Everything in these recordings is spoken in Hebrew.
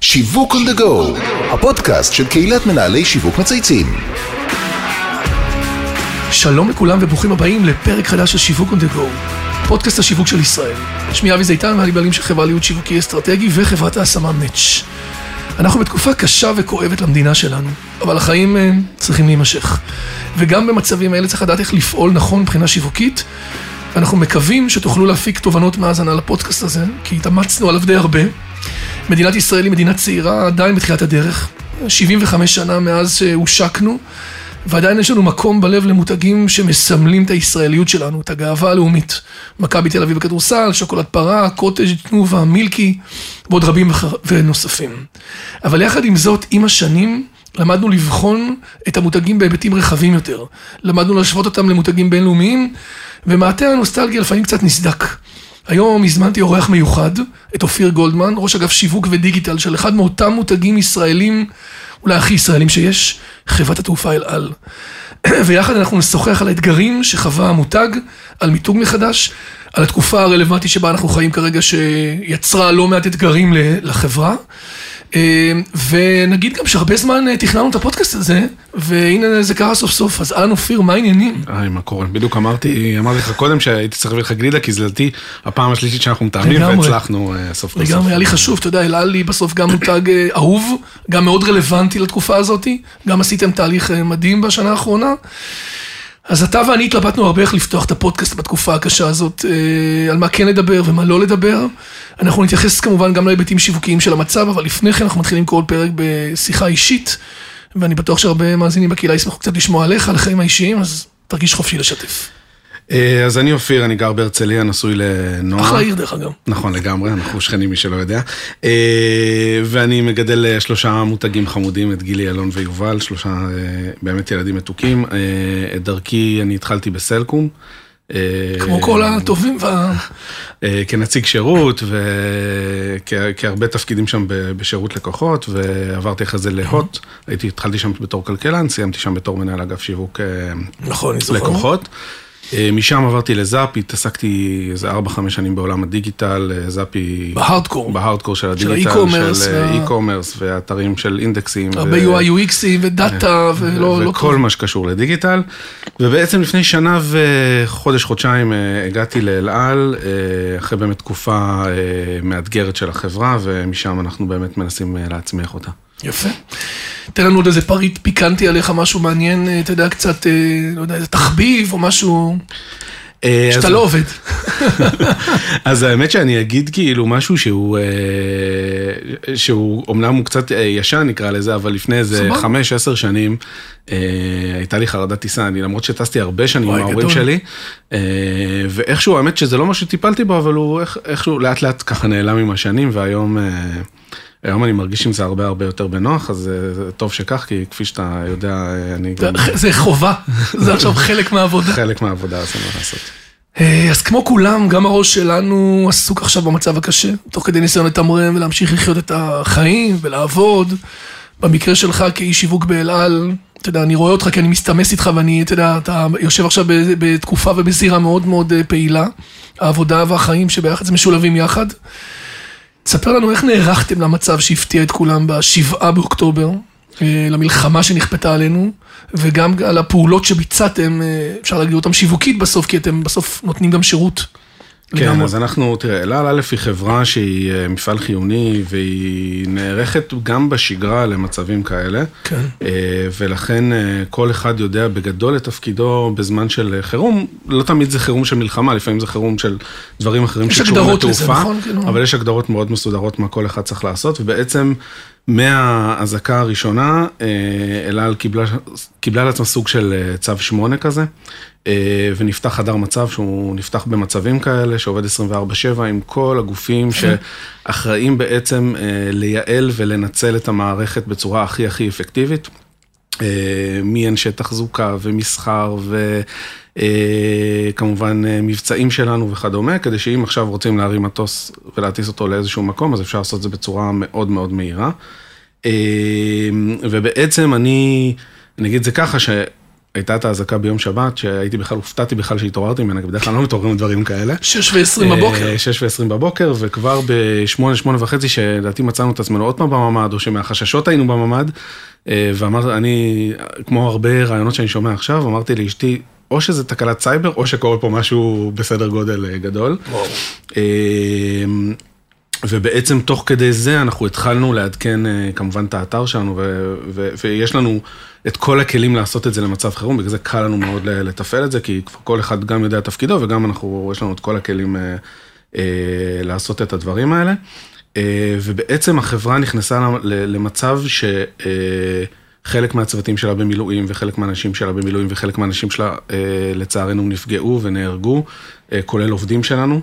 שיווק on the go, הפודקאסט של קהילת מנהלי שיווק מצייצים. שלום לכולם וברוכים הבאים לפרק חדש של שיווק on the go, פודקאסט השיווק של ישראל. שמי אבי זיתן ואני בעלים של חברה להיות שיווקי אסטרטגי וחברת ההשמה מאץ'. אנחנו בתקופה קשה וכואבת למדינה שלנו, אבל החיים אה, צריכים להימשך. וגם במצבים האלה צריך לדעת איך לפעול נכון מבחינה שיווקית. אנחנו מקווים שתוכלו להפיק תובנות מהאזנה לפודקאסט הזה, כי התאמצנו עליו די הרבה. מדינת ישראל היא מדינה צעירה, עדיין בתחילת הדרך. 75 שנה מאז שהושקנו, ועדיין יש לנו מקום בלב למותגים שמסמלים את הישראליות שלנו, את הגאווה הלאומית. מכבי תל אביב בכדורסל, שוקולד פרה, קוטג', תנובה, מילקי, ועוד רבים ונוספים. אבל יחד עם זאת, עם השנים, למדנו לבחון את המותגים בהיבטים רחבים יותר. למדנו להשוות אותם למותגים בינלאומיים, ומעטה הנוסטלגיה לפעמים קצת נסדק. היום הזמנתי אורח מיוחד, את אופיר גולדמן, ראש אגף שיווק ודיגיטל של אחד מאותם מותגים ישראלים, אולי הכי ישראלים שיש, חברת התעופה אל על. ויחד אנחנו נשוחח על האתגרים שחווה המותג, על מיתוג מחדש, על התקופה הרלוונטית שבה אנחנו חיים כרגע, שיצרה לא מעט אתגרים לחברה. אה, ונגיד גם שהרבה זמן אה, תכננו את הפודקאסט הזה, והנה זה קרה סוף סוף, אז אהלן אופיר, מה העניינים? היי, מה קורה? בדיוק אמרתי, אמרתי לך קודם שהייתי צריך להביא לך גלידה, כי זה לדעתי הפעם השלישית שאנחנו מתאמים. והצלחנו אה, סוף כל סוף. לגמרי, היה לי חשוב, אתה יודע, אל על היא בסוף גם מותג אה, אהוב, גם מאוד רלוונטי לתקופה הזאת, גם עשיתם תהליך מדהים בשנה האחרונה. אז אתה ואני התלבטנו הרבה איך לפתוח את הפודקאסט בתקופה הקשה הזאת, אה, על מה כן לדבר ומה לא לדבר. אנחנו נתייחס כמובן גם להיבטים שיווקיים של המצב, אבל לפני כן אנחנו מתחילים כל פרק בשיחה אישית, ואני בטוח שהרבה מאזינים בקהילה ישמחו קצת לשמוע עליך, על החיים האישיים, אז תרגיש חופשי לשתף. אה, אז אני אופיר, אני גר בהרצליה, נשוי לנועה. אחלה עיר דרך אגב. נכון לגמרי, אנחנו שכנים מי שלא יודע. אה, ואני מגדל אה, שלושה מותגים חמודים, את גילי, אלון ויובל, שלושה באמת ילדים מתוקים. את דרכי אני התחלתי בסלקום. כמו כל הטובים וה... כנציג שירות וכהרבה תפקידים שם בשירות לקוחות ועברתי אחרי זה להוט, הייתי, התחלתי שם בתור כלכלן, סיימתי שם בתור מנהל אגף שיווק אה, נכון, אני זוכר. לקוחות. משם עברתי לזאפ, התעסקתי איזה 4-5 שנים בעולם הדיגיטל, אה, זאפי... בהארדקור. בהארדקור של של הדיגיטל, ה e-commerce של וה- e-commerce ואתרים של אינדקסים. הרבה ו- UI, UX ים ודאטה ולא לא וכל מה שקשור לדיגיטל. ובעצם לפני שנה וחודש, חודשיים אה, הגעתי לאל על, אה, אחרי באמת תקופה אה, מאתגרת של החברה, ומשם אנחנו באמת מנסים אה, להצמיח אותה. יפה. תן לנו עוד איזה פריט פיקנטי עליך, משהו מעניין, אה, אתה יודע, קצת, אה, לא יודע, איזה תחביב או משהו אה, שאתה לא עובד. אז האמת שאני אגיד כאילו משהו שהוא, שהוא אומנם הוא קצת ישן נקרא לזה, אבל לפני איזה סבבה. חמש, עשר שנים הייתה לי חרדת טיסה, אני למרות שטסתי הרבה שנים עם ההורים. שלי, ואיכשהו האמת שזה לא משהו שטיפלתי בו, אבל הוא איכשהו לאט לאט ככה נעלם עם השנים, והיום... היום אני מרגיש עם זה הרבה הרבה יותר בנוח, אז אה, זה טוב שכך, כי כפי שאתה יודע, אה, אני גם זה חובה, זה עכשיו חלק מהעבודה. חלק מהעבודה הזאת מה לעשות. אה, אז כמו כולם, גם הראש שלנו עסוק עכשיו במצב הקשה, תוך כדי ניסיון לתמרן ולהמשיך לחיות את החיים ולעבוד. במקרה שלך כאיש שיווק באל על, אתה יודע, אני רואה אותך כי אני מסתמס איתך ואני, אתה יודע, אתה יושב עכשיו בתקופה ובזירה מאוד מאוד פעילה. העבודה והחיים שביחד זה משולבים יחד. תספר לנו איך נערכתם למצב שהפתיע את כולם בשבעה באוקטובר, אה, למלחמה שנכפתה עלינו, וגם על הפעולות שביצעתם, אה, אפשר להגיד אותם שיווקית בסוף, כי אתם בסוף נותנים גם שירות. כן. אז אנחנו, תראה, אל על א' היא חברה שהיא אה, מפעל חיוני והיא נערכת גם בשגרה למצבים כאלה. כן. אה, ולכן אה, כל אחד יודע בגדול את תפקידו בזמן של חירום. לא תמיד זה חירום של מלחמה, לפעמים זה חירום של דברים אחרים יש שקשורים הגדרות לזה, לתעופה. נכון? כאילו. אבל יש הגדרות מאוד מסודרות מה כל אחד צריך לעשות, ובעצם מהאזעקה הראשונה, אה, אל על קיבלה, קיבלה על עצמה סוג של אה, צו 8 כזה, אה, ונפתח חדר מצב שהוא נפתח במצבים כאלה, שעובד 24/7 עם כל הגופים שאחראים בעצם לייעל ולנצל את המערכת בצורה הכי הכי אפקטיבית. אה, מאנשי תחזוקה ומסחר וכמובן מבצעים שלנו וכדומה, כדי שאם עכשיו רוצים להרים מטוס ולהטיס אותו לאיזשהו מקום, אז אפשר לעשות את זה בצורה מאוד מאוד מהירה. אה, ובעצם אני, אני אגיד זה ככה, ש... הייתה את האזעקה ביום שבת, שהייתי בכלל, הופתעתי בכלל שהתעוררתי ממנה, כי בדרך כלל לא מתעוררים לדברים כאלה. שש ועשרים בבוקר. אה, שש ועשרים בבוקר, וכבר בשמונה, שמונה וחצי, שלדעתי מצאנו את עצמנו עוד פעם בממ"ד, או שמהחששות היינו בממ"ד, אה, ואמרתי, אני, כמו הרבה רעיונות שאני שומע עכשיו, אמרתי לאשתי, או שזה תקלת סייבר, או שקורה פה משהו בסדר גודל אה, גדול. וואו. אה, ובעצם תוך כדי זה אנחנו התחלנו לעדכן אה, כמובן את האתר שלנו, ו- ו- ויש לנו את כל הכלים לעשות את זה למצב חירום, בגלל זה קל לנו מאוד לתפעל את זה, כי כל אחד גם יודע את תפקידו, וגם אנחנו, יש לנו את כל הכלים אה, אה, לעשות את הדברים האלה. אה, ובעצם החברה נכנסה למצב שחלק מהצוותים שלה במילואים, וחלק מהאנשים שלה במילואים, וחלק מהאנשים שלה אה, לצערנו נפגעו ונהרגו, אה, כולל עובדים שלנו.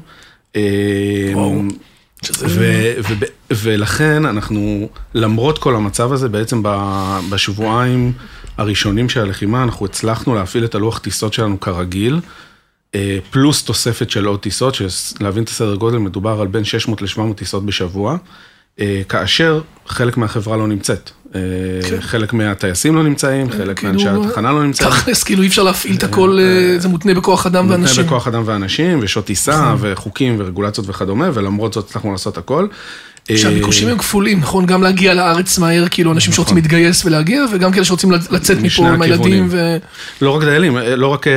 אה, וואו. ולכן אנחנו, למרות כל המצב הזה, בעצם בשבועיים הראשונים של הלחימה, אנחנו הצלחנו להפעיל את הלוח טיסות שלנו כרגיל, אה, פלוס תוספת של עוד טיסות, שלהבין את הסדר גודל, מדובר על בין 600 ל-700 טיסות בשבוע, אה, כאשר חלק מהחברה לא נמצאת. אה, כן. חלק מהטייסים לא נמצאים, חלק כאילו, מאנשי התחנה לא נמצאים. תכלס, כאילו אי אפשר להפעיל את הכל, אה, זה מותנה בכוח אדם מותנה ואנשים. בכוח אדם ואנשים, ושעות טיסה, נכון. וחוקים ורגולציות וכדומה, ולמרות זאת הצלחנו לעשות הכל. שהביקושים הם כפולים, נכון? גם להגיע לארץ מהר, כאילו אנשים שרוצים להתגייס ולהגיע, וגם כאלה שרוצים לצאת מפה עם הילדים. ו- לא רק דיילים, לא רק אה,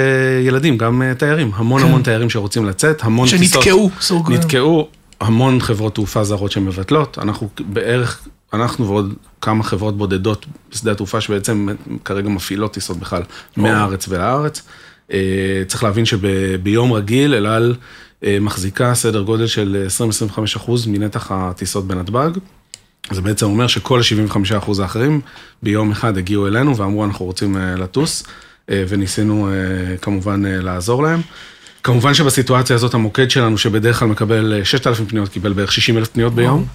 ילדים, גם אה, תיירים. המון המון תיירים שרוצים לצאת, המון טיסות. כן. שנתקעו, נתקעו, המון חברות תעופה זרות שמבטלות. אנחנו בערך, אנחנו ועוד כמה חברות בודדות בשדה התעופה שבעצם כרגע מפעילות טיסות בכלל מהארץ ולארץ. אה, צריך להבין שביום רגיל אל על אה, מחזיקה סדר גודל של 20-25 אחוז מנתח הטיסות בנתב"ג. זה בעצם אומר שכל ה-75% האחרים ביום אחד הגיעו אלינו ואמרו אנחנו רוצים אה, לטוס, וניסינו כמובן לעזור להם. כמובן שבסיטואציה הזאת המוקד שלנו, שבדרך כלל מקבל אה, 6,000 פניות, קיבל בערך 60 אלף פניות ביום,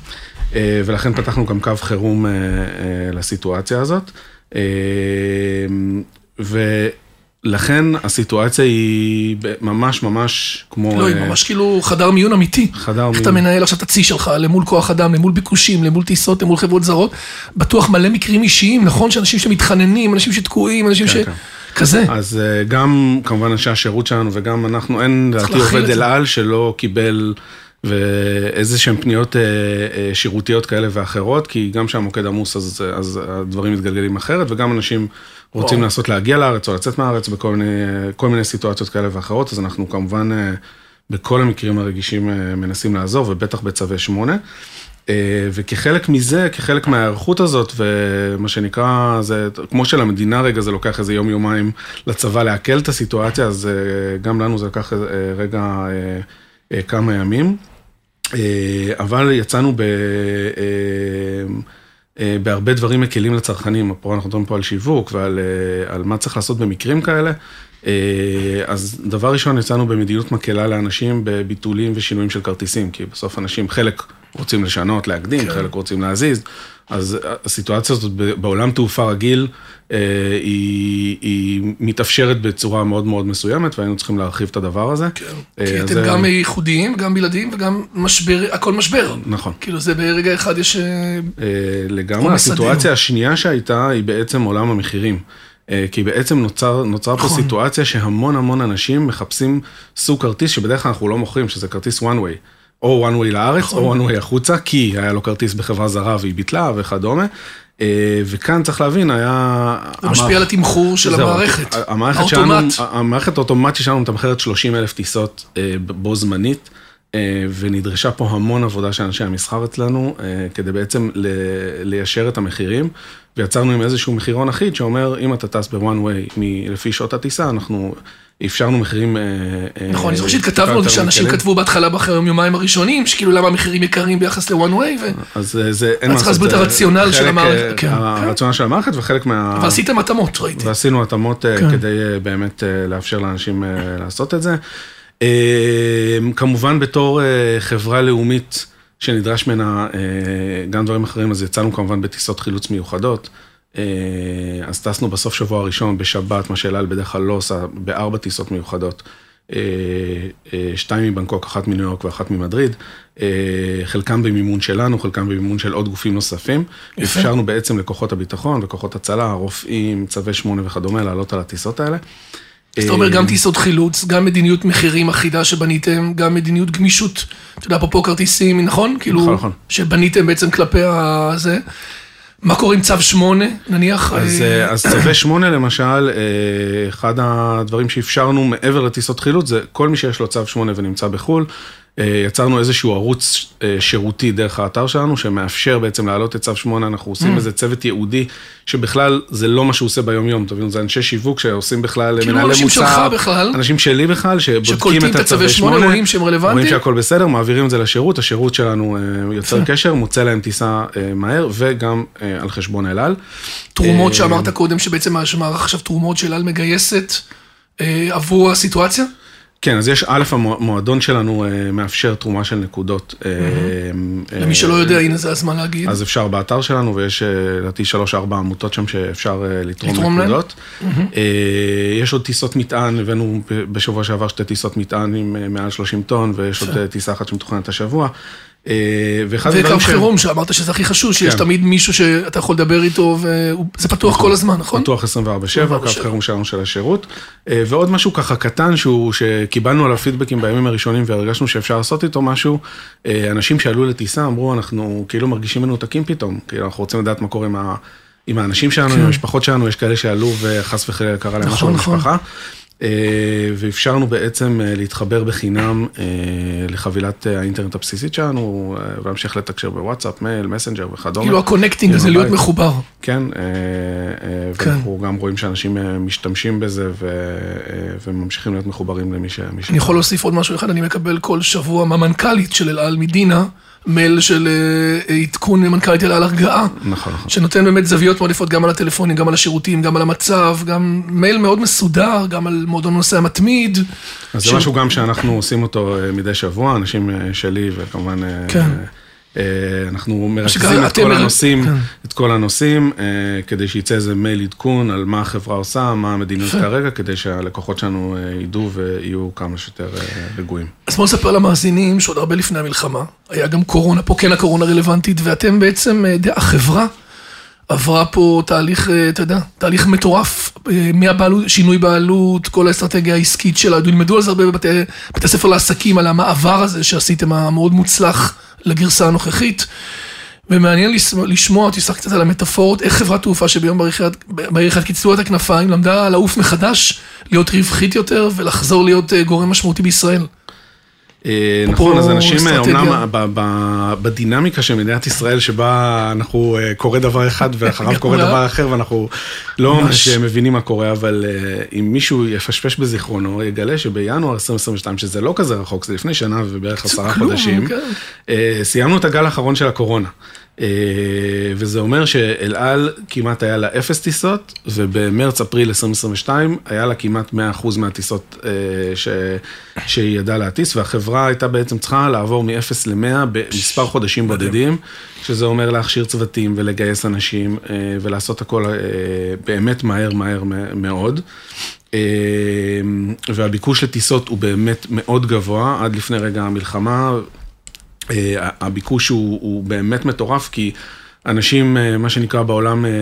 ולכן פתחנו גם קו חירום אה, אה, לסיטואציה הזאת. אה, ולכן הסיטואציה היא ממש ממש כמו... לא, היא אה, ממש כאילו חדר מיון אמיתי. חדר איך אתה מיון. מנהל עכשיו את הצי שלך למול כוח אדם, למול ביקושים, למול טיסות, למול חברות זרות. בטוח מלא מקרים אישיים, נכון? שאנשים שמתחננים, אנשים שתקועים, אנשים ש... כן, כן. כזה. אז אה, גם כמובן אנשי השירות שלנו וגם אנחנו, אין לדעתי עובד. אל על שלא קיבל ואיזה שהן פניות אה, אה, שירותיות כאלה ואחרות, כי גם כשהמוקד עמוס אז, אז הדברים מתגלגלים אחרת וגם אנשים רוצים וואו. לנסות להגיע לארץ או לצאת מהארץ בכל מיני, כל מיני סיטואציות כאלה ואחרות, אז אנחנו כמובן אה, בכל המקרים הרגישים מנסים לעזור ובטח בצווי שמונה. וכחלק מזה, כחלק מההיערכות הזאת, ומה שנקרא, זה כמו שלמדינה רגע זה לוקח איזה יום-יומיים לצבא לעכל את הסיטואציה, אז גם לנו זה לקח רגע כמה ימים. אה, אבל יצאנו ב... אה, אה, בהרבה דברים מקלים לצרכנים, פה אנחנו מדברים פה על שיווק ועל על מה צריך לעשות במקרים כאלה. אז דבר ראשון, יצאנו במדיניות מקלה לאנשים בביטולים ושינויים של כרטיסים, כי בסוף אנשים, חלק רוצים לשנות, להקדים, כן. חלק רוצים להזיז, אז הסיטואציה הזאת בעולם תעופה רגיל, אה, היא, היא מתאפשרת בצורה מאוד מאוד מסוימת, והיינו צריכים להרחיב את הדבר הזה. כן. אה, כי אתם זה- גם ייחודיים, גם בלעדיים וגם משבר, הכל משבר. נכון. כאילו זה ברגע אחד יש... אה, לגמרי, הסיטואציה. השנייה שהייתה היא בעצם עולם המחירים. כי בעצם נוצר, נוצר פה נכון. סיטואציה שהמון המון אנשים מחפשים סוג כרטיס שבדרך כלל אנחנו לא מוכרים, שזה כרטיס one way. או one way לארץ, נכון. או one way החוצה, כי היה לו כרטיס בחברה זרה והיא ביטלה וכדומה. אה, וכאן צריך להבין, היה... זה משפיע על התמחור של המערכת. המערכת שלנו, האוטומט. המערכת האוטומטית שלנו מתמחרת 30 אלף טיסות אה, בו זמנית, אה, ונדרשה פה המון עבודה של אנשי המסחר אצלנו, כדי בעצם ליישר את המחירים, ויצרנו עם איזשהו מחירון אחיד שאומר, אם אתה טס בוואן ווי לפי שעות הטיסה, אנחנו אפשרנו מחירים... אה, אה, נכון, אני זוכר שהתכתבנו על זה שאנשים. כתבו בהתחלה ביום יומיים הראשונים, שכאילו למה המחירים יקרים ביחס ל-one way, ו- אז אה, זה, אין אז מה צריך לעשות, להסביר את הרציונל של המערכת, כן. הרציונל של המערכת וחלק מה... ועשיתם התאמות, ראיתי. ועשינו התאמות כן. כדי באמת לאפשר לאנשים לעשות את זה. כמובן בתור חברה לאומית שנדרש ממנה אה, גם דברים אחרים, אז יצאנו כמובן בטיסות חילוץ מיוחדות. אה, אז טסנו בסוף שבוע הראשון בשבת, מה שאל על בדרך כלל לא עושה, בארבע טיסות מיוחדות. שתיים מבנקוק, אחת מניו יורק ואחת ממדריד, חלקם במימון שלנו, חלקם במימון של עוד גופים נוספים. יפה. אפשרנו בעצם לכוחות הביטחון וכוחות הצלה, רופאים, צווי שמונה וכדומה, לעלות על הטיסות האלה. אז אתה אומר גם טיסות חילוץ, גם מדיניות מחירים אחידה שבניתם, גם מדיניות גמישות, אתה יודע, אפרופו כרטיסים, נכון? כאילו, נכון, נכון. שבניתם בעצם כלפי הזה. מה קורה עם צו 8, נניח? אז, אה, אה, אז צווי שמונה למשל, אה, אחד הדברים שאפשרנו מעבר לטיסות חילוץ, זה כל מי שיש לו צו שמונה ונמצא בחו"ל, יצרנו איזשהו ערוץ אה, שירותי דרך האתר שלנו, שמאפשר בעצם להעלות את צו שמונה, אנחנו עושים איזה צוות ייעודי, שבכלל זה לא מה שהוא עושה ביום-יום, תבינו, זה אנשי שיווק שעושים בכלל, כאילו מנהלי אנשים מוצר, שלך בכלל. אנשים שלי בכלל, שבודקים שקולטים את את הצווי הצווי שמונה, שמונה, רואים שהם רלוונטיים? רואים שהכל בסדר, מעבירים את זה לשירות, השירות שלנו אה, יוצר יפה. קשר, מוצא להם טיסה אה, מהר, וגם אה, על חשבון אל על. תרומות אה, שאמרת קודם, שבעצם המערך עכשיו תרומות של אל מגייסת אה, עבור הסיטואציה? כן, אז יש, א', המועדון שלנו אה, מאפשר תרומה של נקודות. אה, אה, למי שלא יודע, הנה זה הזמן להגיד. אז אפשר באתר שלנו, ויש לדעתי שלוש-ארבע עמותות שם שאפשר לתרום? נקודות. אה, יש עוד טיסות מטען, הבאנו בשבוע שעבר שתי טיסות מטען עם מעל 30 טון, ויש עוד טיסה אחת שמתוכננת השבוע. אה, וקו חירום, שאמרת שזה הכי חשוב, שיש כן. תמיד מישהו שאתה יכול לדבר איתו, וזה פתוח כל הזמן, נכון? פתוח 24/7, קו 24/7. חירום שלנו של השירות. אה, ועוד משהו ככה קטן, שקיבלנו עליו פידבקים בימים הראשונים והרגשנו שאפשר לעשות איתו משהו, אה, אנשים שעלו לטיסה אמרו, אנחנו כאילו מרגישים מנותקים פתאום, כאילו אנחנו רוצים לדעת מה קורה עם, ה, עם האנשים שלנו, עם המשפחות שלנו, יש כאלה שעלו וחס וחלילה קרה להם כן. נכון, משהו נכון. במשפחה. אה, ואפשרנו בעצם אה, להתחבר בחינם אה, לחבילת האינטרנט הבסיסית שלנו, ולהמשיך לתקשר בוואטסאפ, מייל, מסנג'ר וכדומה. כאילו ה connecting הזה, להיות. מחובר. כן, כן. ואנחנו גם רואים שאנשים משתמשים בזה וממשיכים להיות מחוברים למי ש... אני יכול להוסיף עוד משהו אחד, אני מקבל כל שבוע מהמנכ"לית של אל על מדינה, מייל של אה, עדכון מנכ"לית אל על הרגעה. נכון, נכון. שנותן באמת זוויות מאוד יפות גם על הטלפונים, גם על השירותים, גם על המצב, גם מייל מאוד מסודר, גם על מועדון נוסע מתמיד. אז ש- זה משהו גם שאנחנו עושים אותו אה, מדי שבוע, אנשים אה, שלי וכמובן... כן. אה, אנחנו מרכזים שגם את כל הנושאים, כן. את כל הנושאים, אה, כדי שיצא איזה מייל עדכון על מה החברה עושה, מה המדיניות. כרגע, כדי שהלקוחות שלנו אה, ידעו ויהיו כמה שיותר אה, רגועים. אז בואו נספר למאזינים שעוד הרבה לפני המלחמה, היה גם קורונה, פה כן הקורונה רלוונטית, ואתם בעצם, אה, החברה עברה פה תהליך, אה, אתה יודע, תהליך מטורף, אה, מהבעלות, שינוי בעלות, כל האסטרטגיה העסקית שלה, ילמדו על זה הרבה בבתי בתי ספר לעסקים, על המעבר הזה שעשיתם, המאוד מוצלח לגרסה הנוכחית. ומעניין לשמוע, תסתכל קצת על המטאפורות, איך חברת תעופה שביום אחד קיצרו את הכנפיים, למדה לעוף מחדש, להיות רווחית יותר ולחזור להיות אה, גורם משמעותי בישראל. אה, נכון, אז אנשים, אה. אומנם ב- בדינמיקה של מדינת ישראל, שבה אנחנו, אה, קורה דבר אחד ואחריו קורה קורה. דבר אחר, ואנחנו לא ממש. מבינים מה קורה, אבל אה, אם מישהו יפשפש בזיכרונו, יגלה שבינואר 2022, שזה לא כזה רחוק, זה לפני שנה ובערך עשרה חודשים, כן. אה, סיימנו את הגל האחרון של הקורונה. אה, וזה אומר שאל על כמעט היה לה אפס טיסות, ובמרץ-אפריל 2022 היה לה כמעט 100% מהטיסות אה, ש... שהיא ידעה להטיס, והחברה הייתה בעצם צריכה לעבור מ-0 ל-100 במספר חודשים בודדים, שזה אומר להכשיר צוותים ולגייס אנשים אה, ולעשות הכל באמת מהר מהר מאוד. והביקוש לטיסות הוא באמת מאוד גבוה, עד לפני רגע המלחמה, הביקוש הוא, הוא באמת מטורף, כי אנשים, אה, מה שנקרא בעולם, אה, אה,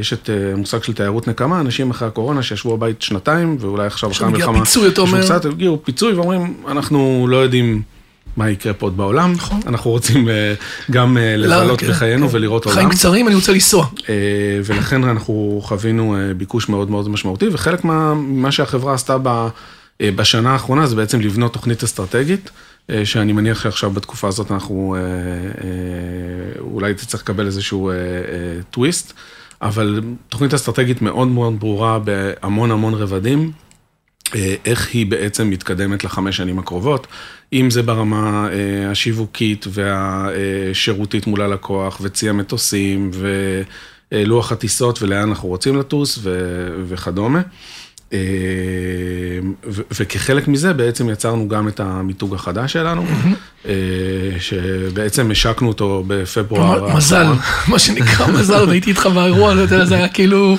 יש את אה, המושג של תיירות נקמה, אנשים אחרי הקורונה שישבו בבית שנתיים, ואולי עכשיו אחרי המלחמה, פיצוי, אתה אומר. קצת, הגיעו פיצוי ואומרים, אנחנו לא יודעים מה יקרה פה עוד בעולם, אנחנו רוצים אה, גם אה, לבלות כן, בחיינו כן. ולראות עולם. חיים קצרים, אני רוצה לנסוע. אה, ולכן אנחנו חווינו אה, ביקוש מאוד מאוד משמעותי, וחלק מה- ממה שהחברה עשתה אה, בשנה האחרונה זה בעצם לבנות תוכנית אסטרטגית, אה, שאני מניח שעכשיו בתקופה הזאת אנחנו אה, אה, אולי תצטרך לקבל איזשהו אה, אה, טוויסט, אבל תוכנית אסטרטגית מאוד מאוד ברורה בהמון המון רבדים. אה, איך היא בעצם מתקדמת לחמש שנים הקרובות, אם זה ברמה אה, השיווקית והשירותית מול הלקוח, וצי המטוסים, ולוח הטיסות, ולאן אנחנו רוצים לטוס, ו- וכדומה. ו- וכחלק מזה בעצם יצרנו גם את המיתוג החדש שלנו, אה, שבעצם השקנו אותו בפברואר. מזל. מה שנקרא מזל, הייתי איתך באירוע, יודע, זה היה כאילו,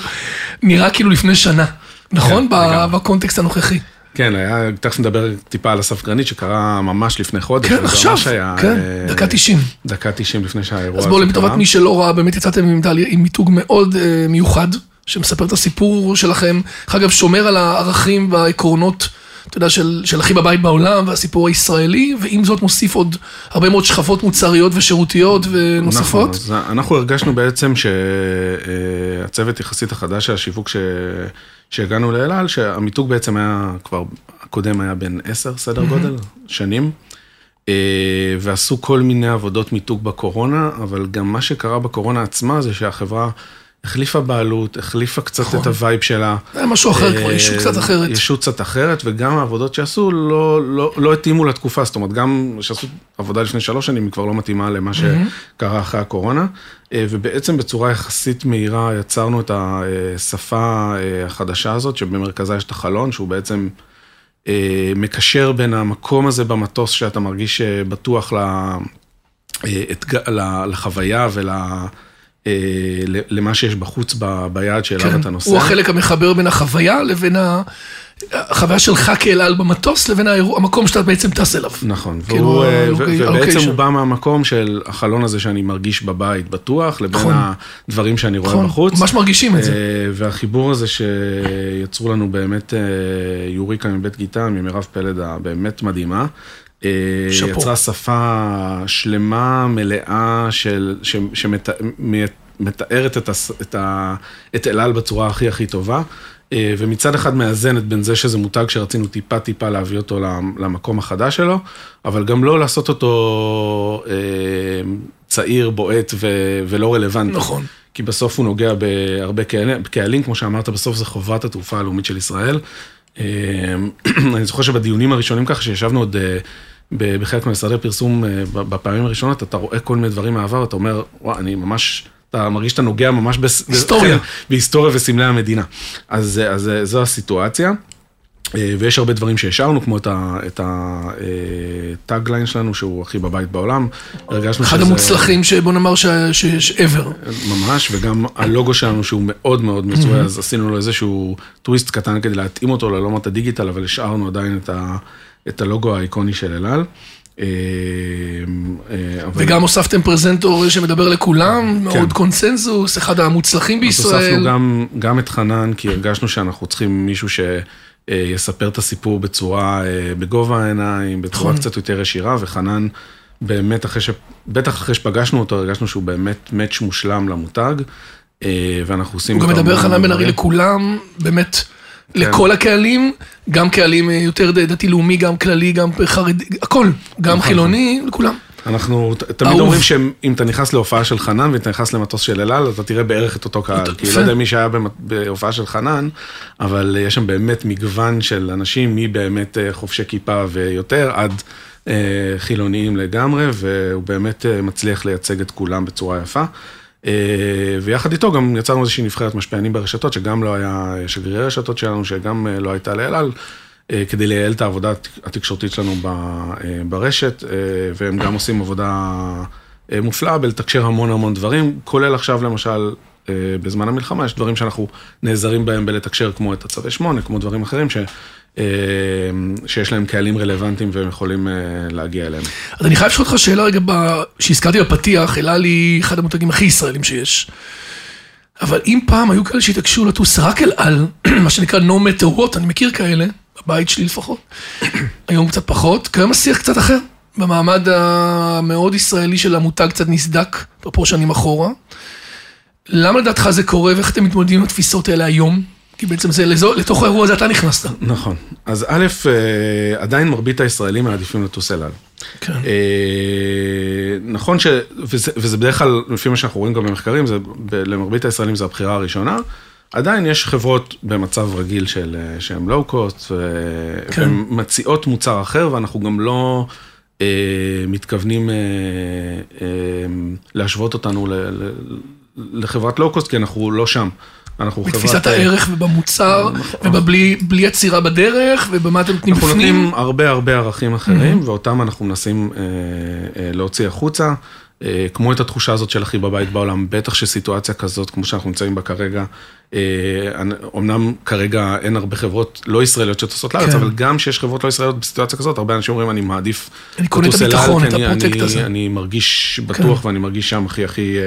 נראה כאילו לפני שנה, נכון? כן. בקונטקסט הנוכחי. כן, היה, תכף נדבר טיפה על אסף גרנית, שקרה ממש לפני חודש. כן, עכשיו, היה, כן, אה, דקה 90. דקה 90 לפני שהאירוע אז הזה בואו, קרה. לטובת מי שלא ראה, באמת יצאתם עם עם מיתוג מאוד אה, מיוחד, שמספר את הסיפור שלכם. אגב, שומר על הערכים והעקרונות, אתה יודע, של, של הכי בבית בעולם, והסיפור הישראלי, ועם זאת מוסיף עוד הרבה מאוד שכבות מוצריות ושירותיות ונוספות. נכון, אז אנחנו הרגשנו בעצם שהצוות יחסית החדש של השיווק ש... שהגענו לאל על, שהמיתוג בעצם היה כבר, הקודם היה בן עשר סדר גודל, שנים, אה, ועשו כל מיני עבודות מיתוג בקורונה, אבל גם מה שקרה בקורונה עצמה זה שהחברה החליפה בעלות, החליפה קצת נכון. את ה vibe שלה. זה משהו אחר כבר, אה, ישות קצת אחרת. ישות קצת אחרת, וגם העבודות שעשו לא, לא, לא התאימו לתקופה, זאת אומרת, גם שעשו עבודה לפני שלוש שנים, היא כבר לא מתאימה למה שקרה אחרי הקורונה, אה, ובעצם בצורה יחסית מהירה יצרנו את השפה אה, החדשה הזאת, שבמרכזה יש את החלון, שהוא בעצם מקשר בין המקום הזה במטוס, שאתה מרגיש בטוח ל- לחוויה ול... אה, למה שיש בחוץ ב- ביעד שאליו כן, אתה נוסע. הוא החלק המחבר בין החוויה לבין ה- החוויה שלך כאל על במטוס, לבין האירוע- המקום שאתה בעצם טס אליו. נכון, כאילו, והוא, אה, ו- הלוקי- ובעצם. הוא בא מהמקום של החלון הזה שאני מרגיש בבית בטוח, לבין נכון. הדברים שאני רואה נכון, בחוץ. ממש מרגישים את זה. אה, והחיבור הזה שיצרו לנו באמת יוריקה מבית גיטה, ממירב פלד הבאמת מדהימה. שאפו. יצרה שפה שלמה, מלאה, של, שמתארת את, הס- את, ה- את אל על בצורה הכי הכי טובה. אה, ומצד אחד מאזנת בין זה שזה מותג שרצינו טיפה טיפה להביא אותו למ- למקום החדש שלו, אבל גם לא לעשות אותו אה, צעיר, בועט ו- ולא רלוונטי. נכון. כי בסוף הוא נוגע בהרבה קהלים, קהלים, כמו שאמרת, בסוף זה חובת התעופה הלאומית של ישראל. אה, אני זוכר שבדיונים הראשונים ככה, שישבנו עוד בחלק ממשרדי פרסום אה, בפעמים הראשונות, אתה רואה כל מיני דברים מהעבר, אתה אומר, וואי, אני ממש... אתה מרגיש שאתה נוגע ממש בס- היסטוריה. כן, בהיסטוריה וסמלי המדינה. אז, אז אה, זו הסיטואציה. אה, ויש הרבה דברים שהשארנו, כמו את הטאגליין שלנו, שהוא הכי בבית בעולם. הרגשנו אחד שזה- המוצלחים שבוא נאמר ש- שיש ever. ממש, וגם הלוגו שלנו שהוא מאוד מאוד מזוהה, אז עשינו לו איזשהו טוויסט קטן כדי להתאים אותו לעולמות הדיגיטל, אבל השארנו עדיין את, ה, את הלוגו האיקוני של אלעל. אה, אה, אבל וגם הוספתם פרזנטור שמדבר לכולם, מאוד קונסנזוס, אחד המוצלחים אז הוספנו בישראל. גם, גם את חנן, כי הרגשנו שאנחנו צריכים מישהו שיספר את הסיפור בצורה, אה, בגובה העיניים, בצורה נכון. קצת יותר ישירה, וחנן באמת אחרי ש... בטח אחרי שפגשנו אותו, הרגשנו שהוא באמת מאץ' מושלם למותג, אה, ואנחנו עושים... הוא גם מדבר חנן בן ארי. לכולם, באמת, כן. לכל הקהלים, גם קהלים אה, יותר דתי-לאומי, גם כללי, גם חרדי, הכל, גם נכון, חילוני, לכולם. אנחנו תמיד. אומרים שאם אתה נכנס להופעה של חנן ואתה נכנס למטוס של אלעל, אתה תראה בערך את אותו קהל. כי. לא יודע מי שהיה בהופעה של חנן, אבל יש שם באמת מגוון של אנשים, מי באמת אה, חובשי כיפה ויותר, עד אה, חילוניים לגמרי, והוא באמת אה, מצליח לייצג את כולם בצורה יפה. אה, ויחד איתו גם יצרנו איזושהי נבחרת משפיענים ברשתות, שגם לא היה שגרירי רשתות שלנו, שגם אה, לא הייתה לאלעל. אה, כדי לייעל את העבודה הת- התקשורתית שלנו ברשת, והם גם עושים עבודה אה, מופלאה בלתקשר המון המון דברים, כולל עכשיו למשל, בזמן המלחמה, יש דברים שאנחנו נעזרים בהם בלתקשר, כמו את הצווי 8, כמו דברים אחרים, ש, אה, שיש להם קהלים רלוונטיים והם יכולים אה, להגיע אליהם. אז אני חייב לשאול אותך שאלה רגע, שהזכרתי בפתיח, אלה לי אחד המותגים הכי ישראלים שיש. אבל אם פעם היו כאלה שהתעקשו לטוס רק אל על, מה שנקרא no matter what, אני מכיר כאלה, בבית שלי לפחות, היום קצת פחות, כיום השיח קצת אחר, במעמד המאוד ישראלי של המותג קצת נסדק, פה שנים אחורה. למה לדעתך זה קורה, ואיך אתם מתמודדים עם התפיסות האלה היום? כי בעצם זה, לזו- לתוך האירוע הזה אתה נכנסת. נכון. אז א', אה, עדיין מרבית הישראלים מעדיפים לטוס אל על. כן. אה, נכון ש... וזה, וזה בדרך כלל, לפי מה שאנחנו רואים גם במחקרים, זה, למרבית הישראלים זו הבחירה הראשונה. עדיין יש חברות במצב רגיל של, אה, שהן לואו קוסט, כן. והן מציעות מוצר אחר, ואנחנו גם לא מתכוונים להשוות אותנו לחברת לואו קוסט, כי אנחנו לא שם. אנחנו חברת... בתפיסת אה, הערך ובמוצר, ובלי בלי עצירה בדרך, ובמה אתם נותנים אנחנו בפנים. נותנים הרבה הרבה ערכים אחרים, ואותם אנחנו מנסים אה, אה, להוציא החוצה. אה, כמו את התחושה הזאת של הכי בבית בעולם, בטח שסיטואציה כזאת, כמו שאנחנו נמצאים בה כרגע, אמנם כרגע אין הרבה חברות לא ישראליות שטוסות לארץ, כן. אבל גם שיש חברות לא ישראליות בסיטואציה כזאת, הרבה אנשים אומרים, אני מעדיף לטוס אל על, כי אני, אני, אני מרגיש בטוח כן. ואני מרגיש שם הכי הכי...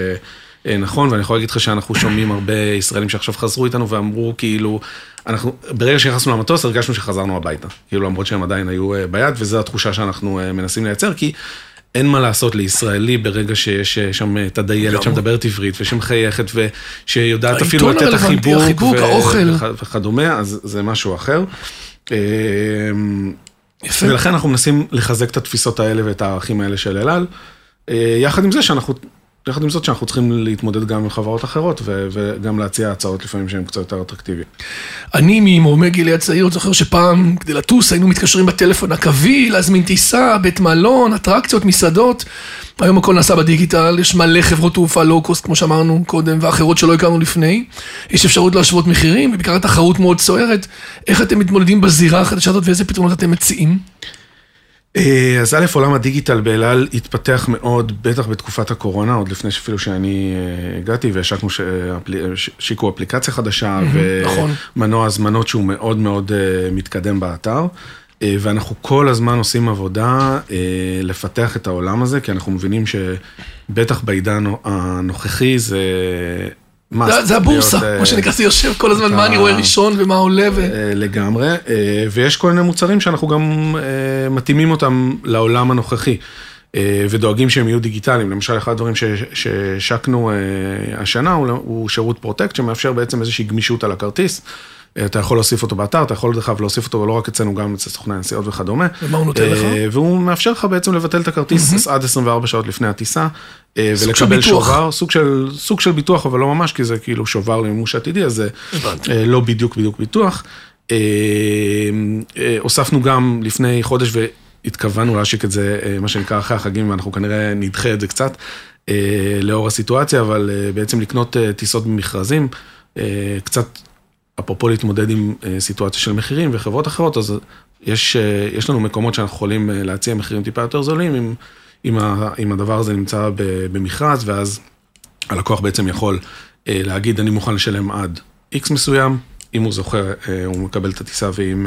נכון, ואני יכול להגיד לך שאנחנו שומעים הרבה ישראלים שעכשיו חזרו איתנו ואמרו כאילו, אנחנו, ברגע שנכנסנו למטוס הרגשנו שחזרנו הביתה, כאילו למרות שהם עדיין היו ביד, וזו התחושה שאנחנו מנסים לייצר, כי אין מה לעשות לישראלי ברגע שיש שם את הדיילת שמדברת עברית ושמחייכת ושיודעת אפילו לתת החיבוק, החיבוק, האוכל וכדומה, אז זה משהו אחר. יפה. ולכן אנחנו מנסים לחזק את התפיסות האלה ואת הערכים האלה של אלעל, יחד עם זה שאנחנו יחד עם זאת שאנחנו צריכים להתמודד גם עם חברות אחרות וגם להציע הצעות לפעמים שהן קצת יותר אטרקטיביות. אני ממרומי גילי הצעיר זוכר שפעם כדי לטוס היינו מתקשרים בטלפון הקווי, להזמין טיסה, בית מלון, אטרקציות, מסעדות. היום הכל נעשה בדיגיטל, יש מלא חברות תעופה לואו-קוסט כמו שאמרנו קודם ואחרות שלא הכרנו לפני. יש אפשרות להשוות מחירים ובעיקר תחרות מאוד סוערת. איך אתם מתמודדים בזירה החדשה הזאת ואיזה פתרונות אתם מציעים? אה, אז א', עולם הדיגיטל באלעל התפתח מאוד, בטח בתקופת הקורונה, עוד לפני שאפילו שאני אה, הגעתי, והשקנו, שיקו אפליקציה חדשה, נכון. ומנוע הזמנות שהוא מאוד מאוד אה, מתקדם באתר. ואנחנו כל הזמן עושים עבודה לפתח את העולם הזה, כי אנחנו מבינים שבטח בעידן הנוכחי זה זה הבורסה, מה אה, שנקרא, זה יושב כל הזמן, מה אני רואה ראשון ומה עולה ו... אה, לגמרי, אה, ויש כל מיני מוצרים שאנחנו גם מתאימים אותם לעולם הנוכחי. ודואגים שהם יהיו דיגיטליים. למשל, אחד הדברים שהשקנו השנה הוא שירות Protect, שמאפשר בעצם איזושהי גמישות על הכרטיס. אתה יכול להוסיף אותו באתר, אתה יכול דרך אגב להוסיף אותו לא רק אצלנו, גם אצל סוכני הנסיעות וכדומה. ומה הוא נותן לך? והוא מאפשר לך בעצם לבטל את הכרטיס עד 24 שעות לפני הטיסה. ולקבל שובר, סוג של, סוג של ביטוח, אבל לא ממש, כי זה כאילו שובר למימוש עתידי, אז זה לא בדיוק בדיוק ביטוח. הוספנו גם לפני חודש והתכוונו להשיק את זה, מה שנקרא, אחרי החגים, ואנחנו כנראה נדחה את זה קצת, לאור הסיטואציה, אבל בעצם לקנות טיסות במכרזים, קצת אפרופו להתמודד עם סיטואציה של מחירים וחברות אחרות, אז יש, יש לנו מקומות שאנחנו יכולים להציע מחירים טיפה יותר זולים, אם, אם, ה, אם הדבר הזה נמצא במכרז, ואז הלקוח בעצם יכול להגיד, אני מוכן לשלם עד איקס מסוים, אם הוא זוכה, הוא מקבל את הטיסה, ואם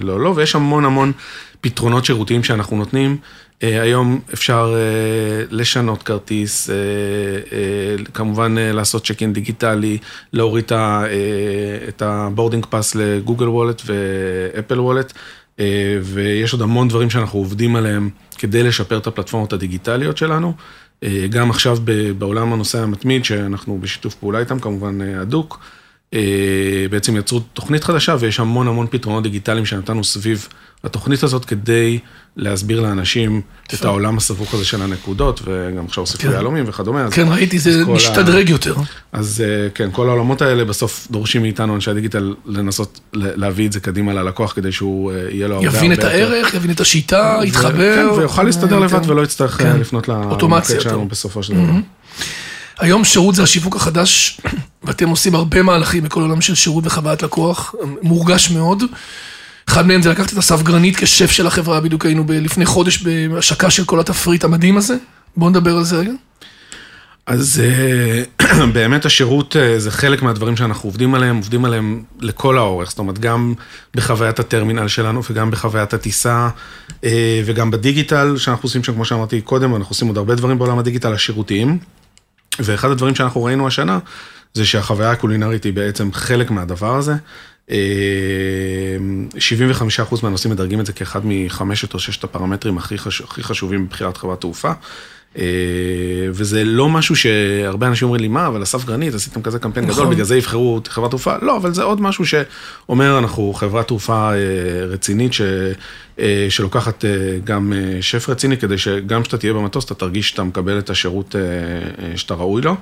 לא, לא, ויש המון המון פתרונות שירותיים שאנחנו נותנים. היום אפשר לשנות כרטיס, כמובן לעשות צ'ק אין דיגיטלי, להוריד את ה boarding pass ל Google Wallet ו Apple Wallet, ויש עוד המון דברים שאנחנו עובדים עליהם כדי לשפר את הפלטפורמות הדיגיטליות שלנו. גם עכשיו בעולם הנושא המתמיד, שאנחנו בשיתוף פעולה איתם, כמובן הדוק. בעצם יצרו תוכנית חדשה ויש המון המון פתרונות דיגיטליים שנתנו סביב התוכנית הזאת כדי להסביר לאנשים את העולם הסבוך הזה של הנקודות, וגם עכשיו הוסיפו כן. יהלומים וכדומה. כן, ראיתי, זה משתדרג יותר. אז כן, כל העולמות האלה בסוף דורשים מאיתנו, אנשי הדיגיטל, לנסות להביא את זה קדימה ללקוח, כדי שהוא יהיה לו הרבה הרבה יותר. יבין את הערך, יבין את השיטה, יתחבר. כן, ויוכל להסתדר לבד ולא יצטרך לפנות למוקד שלנו בסופו של דבר. היום שירות זה השיווק החדש, ואתם עושים הרבה מהלכים בכל עולם של שירות וחוויית לקוח, מורגש מאוד. אחד מהם זה לקחת את אסף גרנית כשף של החברה, בדיוק היינו לפני חודש בהשקה של כל התפריט המדהים הזה. בואו נדבר על זה רגע. אז באמת השירות זה חלק מהדברים שאנחנו עובדים עליהם, עובדים עליהם לכל האורך, זאת אומרת גם בחוויית הטרמינל שלנו וגם בחוויית הטיסה וגם בדיגיטל שאנחנו עושים שם, כמו שאמרתי קודם, אנחנו עושים עוד הרבה דברים בעולם הדיגיטל השירותיים. ואחד הדברים שאנחנו ראינו השנה, זה שהחוויה הקולינרית היא בעצם חלק מהדבר הזה. 75% מהנושאים מדרגים את זה כאחד מחמשת או ששת הפרמטרים הכי, חש... הכי חשובים מבחינת חברת תעופה. וזה לא משהו שהרבה אנשים אומרים לי, מה, אבל אסף גרנית, עשיתם כזה קמפיין נכון. גדול, בגלל זה יבחרו חברת תעופה. לא, אבל זה עוד משהו שאומר, אנחנו חברת תעופה רצינית, ש... שלוקחת גם שף רציני, כדי שגם כשאתה תהיה במטוס, אתה תרגיש שאתה מקבל את השירות שאתה ראוי לו.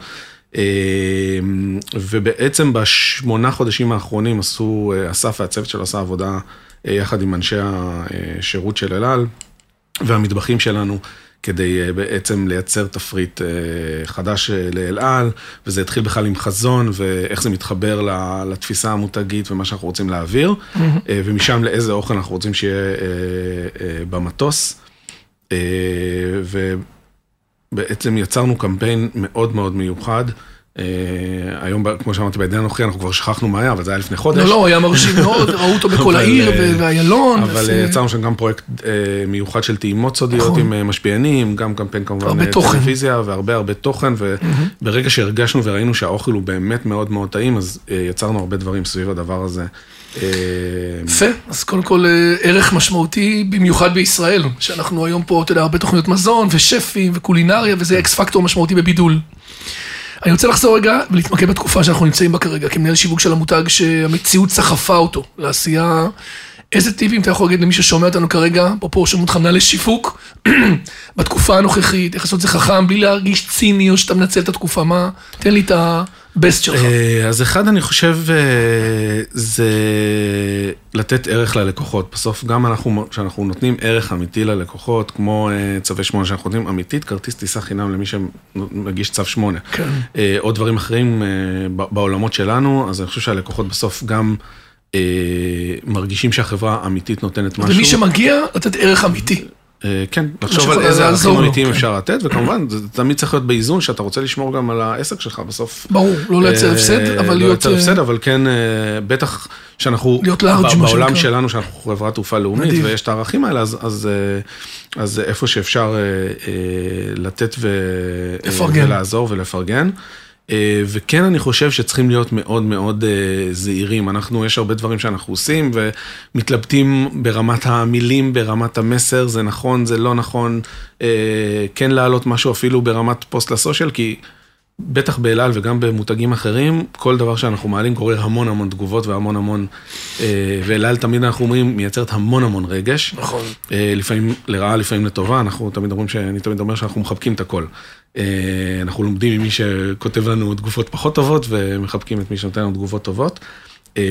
ובעצם בשמונה חודשים האחרונים עשו, אסף והצוות שלו עשה עבודה יחד עם אנשי השירות של אלעל והמטבחים שלנו. כדי בעצם לייצר תפריט חדש לאלעל, וזה התחיל בכלל עם חזון, ואיך זה מתחבר לתפיסה המותגית ומה שאנחנו רוצים להעביר, mm-hmm. ומשם לאיזה אוכל אנחנו רוצים שיהיה במטוס. בעצם יצרנו קמפיין מאוד מאוד מיוחד. אה, היום, כמו שאמרתי, בעידן הנוכחי אנחנו כבר שכחנו מה היה, אבל זה היה לפני חודש. לא, לא, היה מרשים מאוד, ראו אותו בכל העיר אה, ואיילון. אבל וזה- יצרנו שם גם פרויקט אה, מיוחד של טעימות סודיות נכון. עם אה, משפיענים, גם קמפיין כמובן אה. טלוויזיה והרבה הרבה תוכן, וברגע שהרגשנו וראינו שהאוכל הוא באמת מאוד מאוד טעים, אז אה, יצרנו הרבה דברים סביב הדבר הזה. אה, יפה, אז קודם כל אה, ערך משמעותי, במיוחד בישראל, שאנחנו היום פה, אתה יודע, הרבה תוכניות מזון ושפים וקולינריה, וזה אקס פקטור משמעותי בבידול. אני רוצה לחזור רגע ולהתמקד בתקופה שאנחנו נמצאים בה כרגע, כמנהל שיווק של המותג שהמציאות סחפה אותו לעשייה. איזה טיפים אתה יכול להגיד למי ששומע אותנו כרגע, אפרופו שומעים אותך מנהלי שיווק, בתקופה הנוכחית, איך לעשות את זה חכם, בלי להרגיש ציני או שאתה מנצל את התקופה, מה? תן לי את הבסט שלך. אה, אז אחד, אני חושב, אה, זה לתת ערך ללקוחות. בסוף, גם אנחנו, כשאנחנו נותנים ערך אמיתי ללקוחות, כמו אה, צווי שמונה שאנחנו נותנים אמיתית, כרטיס טיסה חינם למי שמגיש צו שמונה. כן. עוד דברים אחרים בעולמות שלנו, אז אני חושב שהלקוחות בסוף גם מרגישים שהחברה אמיתית נותנת משהו. ומי שמגיע, לתת ערך אמיתי. אה, כן, לחשוב על איזה ערכים אמיתיים כן. אפשר לתת, וכמובן, זה תמיד צריך להיות באיזון, שאתה רוצה לשמור גם על העסק שלך בסוף. ברור, לא לייצר אה, הפסד, אבל לא להיות... לייצר אה, הפסד, אבל כן, בטח שאנחנו, להיות לארג', מה בעולם. שלנו, שאנחנו חברת תעופה לאומית. ויש את הערכים האלה, אז- איפה שאפשר לתת. ולעזור ולפרגן. אה, וכן, אני חושב שצריכים להיות מאוד מאוד אה, זהירים. אנחנו, יש הרבה דברים שאנחנו עושים ומתלבטים ברמת המילים, ברמת המסר, זה נכון, זה לא נכון, אה, כן להעלות משהו אפילו ברמת פוסט לסושיאל, כי בטח באלעל וגם במותגים אחרים, כל דבר שאנחנו מעלים גורר המון המון תגובות והמון המון, ואלעל תמיד אנחנו אומרים, מייצרת המון המון רגש. נכון. לפעמים לרעה, לפעמים לטובה, אנחנו תמיד אומרים, ש- אני תמיד אומר שאנחנו מחבקים את הכל. אה, אנחנו לומדים ממי שכותב לנו תגובות פחות טובות, ומחבקים את מי שנותן לנו תגובות טובות. אה,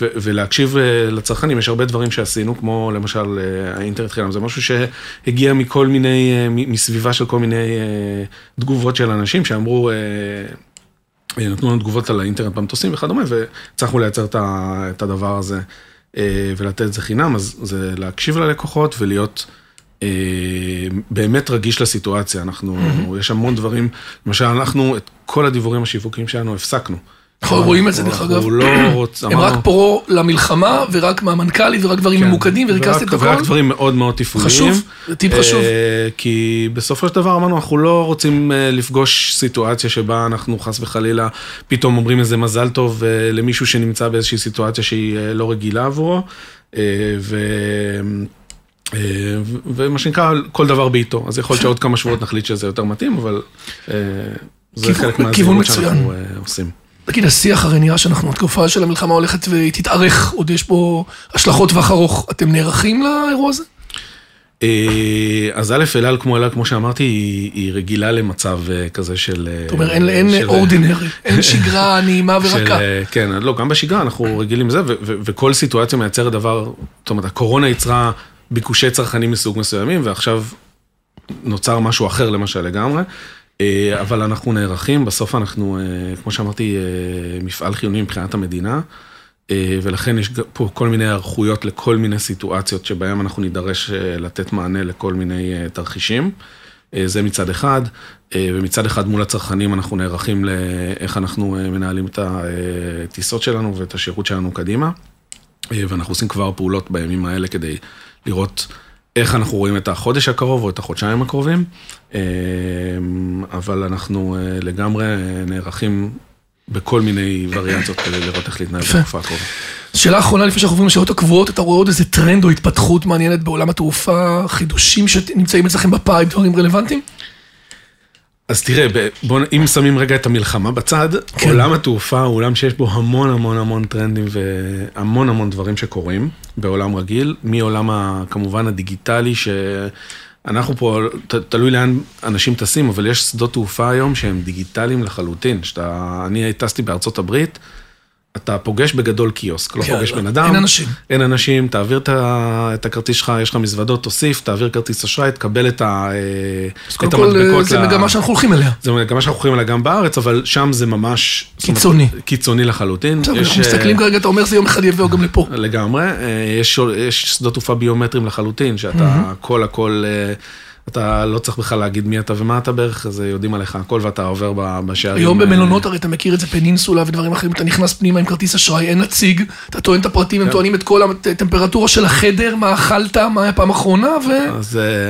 ולהקשיב אה, לצרכנים, יש הרבה דברים שעשינו, כמו למשל האינטרנט חינם, זה משהו שהגיע מכל מיני, מסביבה של כל מיני תגובות של אנשים שאמרו, נתנו לנו תגובות על האינטרנט במטוסים וכדומה, והצלחנו לייצר את הדבר הזה ולתת את זה חינם, אז זה להקשיב ללקוחות ולהיות באמת רגיש לסיטואציה. אנחנו, יש המון דברים, למשל, אנחנו את כל הדיבורים השיווקיים שלנו הפסקנו. אנחנו רואים את זה, דרך אגב. לא הם רק פרו למלחמה, ורק מהמנכ"לית, ורק דברים ממוקדים, וריכזתי את כן. ורק הכל. דברים מאוד מאוד תפעוליים. חשוב, זה טיפ חשוב. אה, כי בסופו של דבר אמרנו, אנחנו לא רוצים אה, לפגוש סיטואציה שבה אנחנו חס וחלילה פתאום אומרים איזה מזל טוב אה, למישהו שנמצא באיזושהי סיטואציה שהיא אה, לא רגילה עבורו. אה, ומה שנקרא, כל דבר בעיתו. אז יכול להיות שעוד כמה שבועות נחליט שזה יותר מתאים, אבל אה, זה חלק מהזהירות. שאנחנו אה, עושים. תגיד, השיח הרי נראה שאנחנו, התקופה של המלחמה הולכת ותתארך, עוד יש פה השלכות טווח ארוך. אתם נערכים לאירוע הזה? אז א', אלעל כמו אלעל, כמו שאמרתי, היא, היא רגילה למצב כזה של... זאת אומרת, אין- אין אורדינרי, אין שגרה נעימה ורכה. אה, כן, לא, גם בשגרה אנחנו רגילים לזה, וכל סיטואציה מייצרת דבר, זאת אומרת, הקורונה יצרה ביקושי צרכנים מסוג מסוימים, ועכשיו נוצר משהו אחר למשל לגמרי, אה, אבל אנחנו נערכים, בסוף אנחנו, אה, כמו שאמרתי, אה, מפעל חיוני מבחינת המדינה, ולכן יש פה כל מיני היערכויות לכל מיני סיטואציות שבהן אנחנו נידרש לתת מענה לכל מיני תרחישים. זה מצד אחד, ומצד אחד מול הצרכנים אנחנו נערכים לאיך אנחנו מנהלים את הטיסות שלנו ואת השירות שלנו קדימה. ואנחנו עושים כבר פעולות בימים האלה כדי לראות איך אנחנו רואים את החודש הקרוב או את החודשיים הקרובים, אה, אבל אנחנו אה, לגמרי נערכים בכל מיני וריאציות כדי לראות איך להתנהל. בתקופה הקרובה. שאלה אחרונה לפני שאנחנו עוברים לשאלות הקבועות, אתה רואה עוד איזה טרנד או התפתחות מעניינת בעולם התעופה, חידושים שנמצאים אצלכם ב pipe, דברים רלוונטיים? אז תראה, בוא, אם שמים רגע את המלחמה בצד. כן. עולם התעופה הוא עולם שיש בו המון המון המון טרנדים והמון המון דברים שקורים בעולם רגיל, מעולם ה, כמובן הדיגיטלי, שאנחנו פה, ת, תלוי לאן אנשים טסים, אבל יש שדות תעופה היום שהם דיגיטליים לחלוטין. שאתה, אני טסתי בארצות הברית, אתה פוגש בגדול קיוסק, לא פוגש בן אדם. אין אנשים. אין אנשים, תעביר את הכרטיס שלך, יש לך מזוודות, תוסיף, תעביר כרטיס אשראי, תקבל את ה- אז את קודם כל, המדבקות. זה מגמה שאנחנו הולכים אליה. זה מגמה שאנחנו הולכים אליה גם בארץ, אבל שם זה ממש... קיצוני. קיצוני לחלוטין. יש, אנחנו מסתכלים אה, כרגע, אתה אומר זה יום אחד יבוא גם לפה. לגמרי. אה, יש, שדות תעופה ביומטריים לחלוטין, שאתה הכל הכל... אה, אתה לא צריך בכלל להגיד מי אתה ומה אתה בערך, אז יודעים עליך הכל ואתה עובר בשערים. היום אה, במלונות הרי אתה מכיר את זה, פנינסולה ודברים אחרים, אתה נכנס פנימה עם כרטיס אשראי, אין נציג, אתה טוען את הפרטים, הם כן. טוענים את כל הטמפרטורה של החדר, מה אכלת, מה היה פעם אחרונה, אה,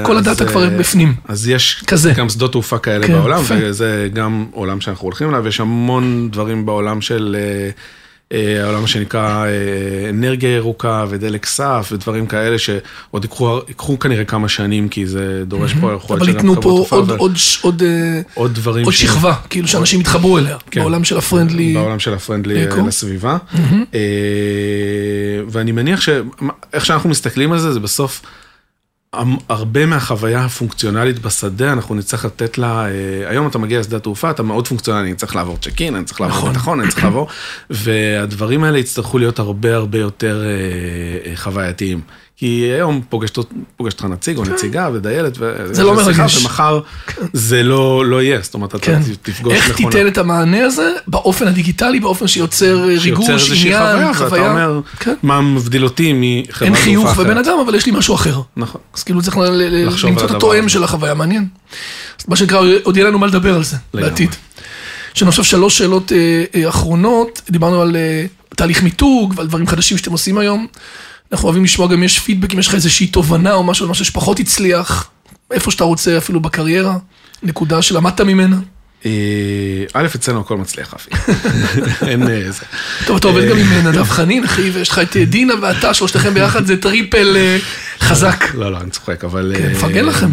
וכל אז, הדאטה אה, כבר בפנים. אז יש. גם שדות תעופה כאלה כן, בעולם. וזה גם עולם שאנחנו הולכים אליו, יש המון דברים בעולם של... אה, העולם שנקרא אה, אנרגיה ירוקה ודלק סף ודברים כאלה שעוד ייקחו, כנראה כמה שנים כי זה דורש פה יכול אבל להיות שגם ייתנו חברות פה אבל ש- עוד אה, עוד דברים עוד שכבה, כאילו שאנשים יתחברו אליה, כן. בעולם של הפרנדלי. בעולם של הפרנדלי. לסביבה. ואני מניח שאיך שאנחנו מסתכלים על זה, זה בסוף הרבה מהחוויה הפונקציונלית בשדה, אנחנו נצטרך לתת לה, אה, היום אתה מגיע לשדה התעופה, אתה מאוד פונקציונלי, אני צריך לעבור צ'ק אין, אני צריך לעבור נכון. ביטחון, אני צריך לעבור, והדברים האלה יצטרכו להיות הרבה הרבה יותר אה, אה, חווייתיים. כי היום פוגש אות- פוגש אותך נציג או נציגה ודיילת, כן. זה לא מרגש. ומחר זה לא לא יהיה, זאת אומרת, אתה כן. תפגוש איך מכונה. תיתן את המענה הזה באופן הדיגיטלי, באופן שיוצר אה, שיוצר ריגוש, איזושהי עניין, חוויה, ואתה אומר, כן. מה מבדיל אותי מחברה אין תעופה חיוך. ובן אדם, אבל יש לי משהו אחר. נכון. אז כאילו צריך למצוא את התואם. של החוויה, מעניין. מה שנקרא, עוד יהיה לנו מה לדבר על זה. בעתיד. יש לנו עכשיו שלוש שאלות אה, אה, אחרונות, דיברנו על תהליך מיתוג ועל דברים חדשים שאתם עושים היום. אנחנו אוהבים לשמוע גם יש פידבק, אם יש לך איזושהי תובנה או משהו, משהו שפחות הצליח, איפה שאתה רוצה אפילו בקריירה, נקודה שלמדת ממנה. אה, א', אצלנו הכל מצליח, אפי. אין אה, זה. טוב, אתה עובד גם עם אה, נדב חנין, אחי, ויש לך את אה, דינה ואתה, שלושתכם ביחד, זה triple אה, חזק. לא, לא, אני צוחק, אבל... כן, אה, מפרגן לכם,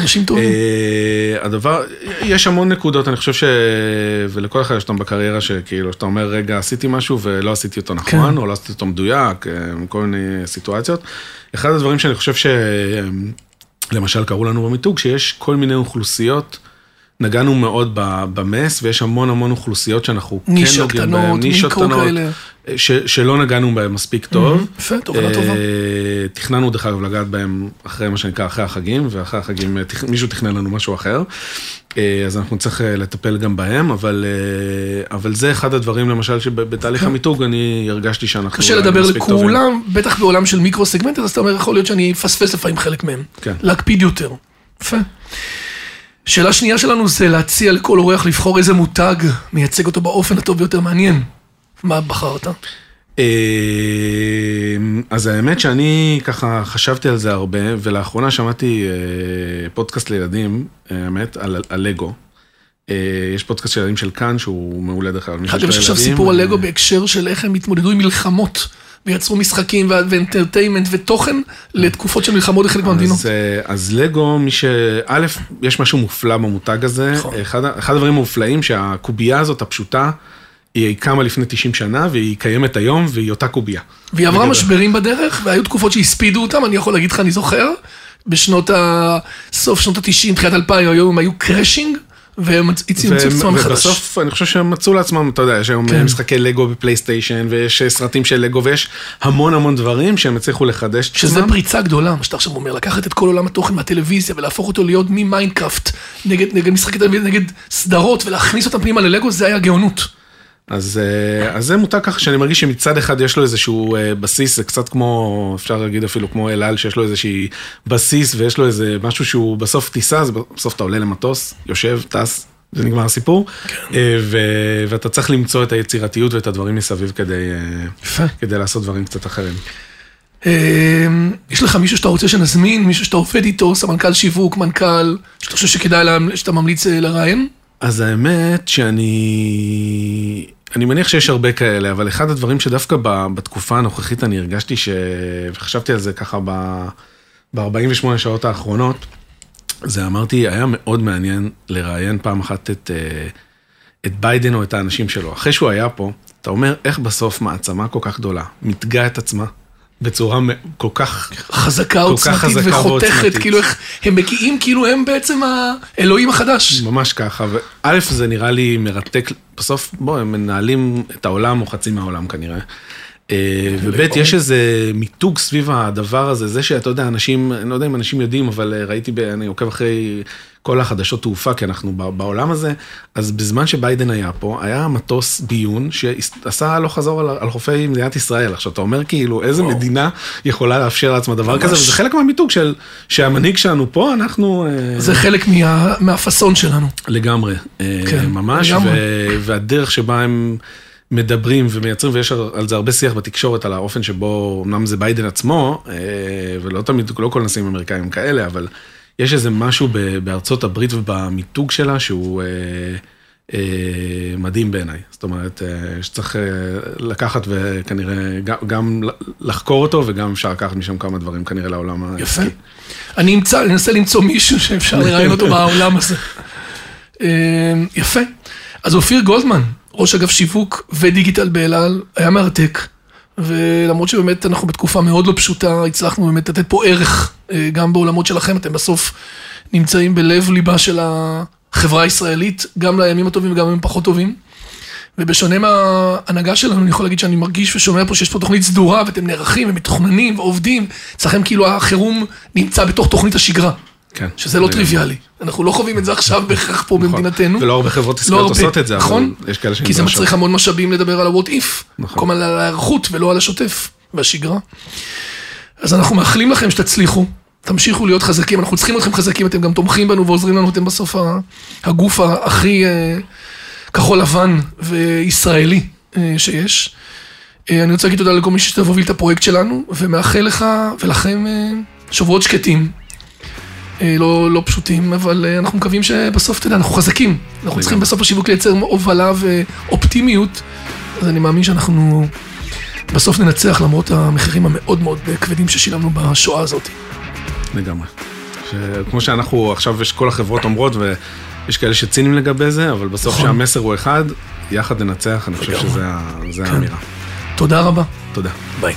אנשים טובים. אה, הדבר, יש המון נקודות, אני חושב ש... ולכל אחד יש אותם בקריירה שכאילו, שאתה אומר, רגע, עשיתי משהו ולא עשיתי אותו כן. נכון, או לא עשיתי אותו מדויק, אה, כל מיני סיטואציות. אחד הדברים שאני חושב ש... למשל, קראו לנו במיתוג, שיש כל מיני אוכלוסיות. נגענו מאוד במס, ויש המון המון אוכלוסיות שאנחנו כן נוגעים בהן, נישות קטנות, כאלה. ש, שלא נגענו בהן מספיק טוב. יפה, תובנה טובה. אה, תכננו דרך אגב לגעת בהם אחרי מה שנקרא אחרי החגים, ואחרי החגים אה, מישהו תכנן לנו משהו אחר. אה, אז אנחנו נצטרך לטפל גם בהם, אבל, אבל זה אחד הדברים למשל שבתהליך המיתוג אני הרגשתי שאנחנו... כן. קשה אולי לדבר מספיק טובים. לכולם, בטח בעולם של מיקרו סגמנט, אז אתה אומר, יכול להיות שאני אפספס לפעמים חלק מהם. כן. להקפיד יותר. יפה. שאלה שנייה שלנו זה להציע לכל אורח לבחור איזה מותג מייצג אותו באופן הטוב ביותר מעניין. מה בחרת? אה, אז האמת שאני ככה חשבתי על זה הרבה, ולאחרונה שמעתי אה, פודקאסט לילדים, אה, האמת, על, על לגו. יש פודקאסט של ילדים של כאן שהוא מעולה דרך אגב. יש עכשיו סיפור על לגו בהקשר של איך הם התמודדו עם מלחמות, ויצרו משחקים ואנטרטיימנט ותוכן לתקופות של מלחמות בחלק מהמדינות. אז, אה, אז לגו, מי ש... א', יש משהו מופלא במותג הזה. נכון. אחד, אחד הדברים המופלאים שהקובייה הזאת הפשוטה, היא קמה לפני 90 שנה והיא קיימת היום והיא אותה קובייה. והיא עברה. משברים בדרך, והיו תקופות שהספידו אותם, אני יכול להגיד לך, אני זוכר, בשנות ה... סוף שנות ה-90, תחילת 2000, היום הם היו crashing, והם המציאו את עצמם מחדש. ובסוף אני חושב שהם מצאו לעצמם, אתה יודע, יש היום כן. משחקי לגו בפלייסטיישן, ויש אה, סרטים של לגו, ויש המון המון דברים שהם הצליחו לחדש את עצמם. פריצה גדולה, מה שאתה עכשיו אומר, לקחת את כל עולם התוכן מהטלוויזיה ולהפוך אותו להיות ממיינקראפט נגד, נגד משחקי טלוויזיה, נגד סדרות, ולהכניס אותם פנימה ללגו, זה היה גאונות. אז, אה, אז זה מותג ככה שאני מרגיש שמצד אחד יש לו איזשהו אה, בסיס, זה קצת כמו, אפשר להגיד אפילו כמו אל על, שיש לו איזושהי בסיס ויש לו איזה משהו שהוא בסוף טיסה, אז בסוף אתה עולה למטוס, יושב, טס, זה נגמר הסיפור, אה, ו- ואתה צריך למצוא את היצירתיות ואת הדברים מסביב כדי, אה. כדי לעשות דברים קצת אחרים. יש לך מישהו שאתה רוצה שנזמין, מישהו שאתה עובד איתו, סמנכ"ל שיווק, מנכ"ל, שאתה חושב שכדאי, לה- שאתה ממליץ אה, לראיין? אז האמת שאני... אני מניח שיש הרבה כאלה, אבל אחד הדברים שדווקא ב- בתקופה הנוכחית אני הרגשתי ש... וחשבתי על זה ככה ב- ב-48 שעות האחרונות, זה אמרתי, היה מאוד מעניין לראיין פעם אחת את, אה, את ביידן או את האנשים שלו. אחרי שהוא היה פה, אתה אומר, איך בסוף מעצמה כל כך גדולה מתגה את עצמה בצורה כל כך... חזקה כל כך עוצמתית חזקה וחותכת, ועוצמתית. כאילו איך, הם מגיעים כאילו הם בעצם האלוהים החדש. ממש ככה, וא' זה נראה לי מרתק, בסוף בוא, הם מנהלים את העולם או חצי מהעולם כנראה. אה, וב' יש איזה מיתוג סביב הדבר הזה, זה שאתה יודע, אנשים, אני לא יודע אם אנשים יודעים, אבל אה, ראיתי, ב- אני עוקב אחרי כל החדשות תעופה, כי אנחנו בעולם הזה, אז בזמן שביידן היה פה, היה מטוס ביון שעשה הלוך חזור על, על חופי מדינת ישראל. עכשיו, אתה אומר כאילו, איזה וואו. מדינה יכולה לאפשר לעצמה דבר ממש. כזה, וזה חלק מהמיתוג של, שהמנהיג שלנו פה, אנחנו... אה, זה חלק מה, מהפאסון שלנו. לגמרי, אה, כן, ממש, לגמרי. ו- והדרך שבה הם מדברים ומייצרים, ויש על זה הרבה שיח בתקשורת, על האופן שבו, אמנם זה ביידן עצמו, אה, ולא תמיד, לא כל הנשיאים האמריקאים הם כאלה, אבל יש איזה משהו בארצות הברית ובמיתוג שלה שהוא אה, אה, מדהים בעיניי. זאת אומרת, אה, שצריך אה, לקחת וכנראה גם- לחקור אותו, וגם אפשר לקחת משם כמה דברים כנראה לעולם יפה. העסקי. אני אמצא, אנסה למצוא מישהו שאפשר לראיין אותו בעולם הזה. יפה. אז אופיר גולדמן, ראש אגף שיווק ודיגיטל באל על, היה מרתק. ולמרות שבאמת אנחנו בתקופה מאוד לא פשוטה, הצלחנו באמת לתת פה ערך, אה, גם בעולמות שלכם, אתם בסוף נמצאים בלב ליבה של החברה הישראלית, גם לימים הטובים וגם לימים פחות טובים. ובשונה מההנהגה שלנו, אני יכול להגיד שאני מרגיש ושומע פה שיש פה תוכנית סדורה, ואתם נערכים ומתוכננים ועובדים. אצלכם כאילו החירום נמצא בתוך תוכנית השגרה, כן. שזה לא טריוויאלי. אנחנו לא חווים את זה עכשיו בהכרח פה נכון. במדינתנו. ולא הרבה חברות לא עסקיות עושות את זה, נכון? יש כאלה כי זה. מצריך המון משאבים לדבר על ה-what if, נכון. במקום על ההיערכות ולא על השוטף והשגרה. אז אנחנו מאחלים לכם שתצליחו, תמשיכו להיות חזקים, אנחנו צריכים אתכם חזקים, אתם גם תומכים בנו ועוזרים לנו, אתם בסוף הגוף הכי אה, כחול לבן וישראלי אה, שיש. אה, אני רוצה להגיד תודה לכל מי והוביל את הפרויקט שלנו, ומאחל לך ולכם שבועות שקטים. אה, לא, לא פשוטים, אבל אה, אנחנו מקווים שבסוף, אתה יודע, אנחנו חזקים. אנחנו צריכים בסוף השיווק לייצר הובלה ואופטימיות, אז אני מאמין שאנחנו בסוף ננצח למרות המחירים המאוד מאוד כבדים ששילמנו בשואה הזאת. לגמרי. כמו שאנחנו, עכשיו יש כל החברות אומרות, ויש כאלה שציניים לגבי זה, אבל בסוף נכון. שהמסר הוא אחד, יחד ננצח, אני חושב. שזה כן. האמירה. תודה רבה. תודה. ביי.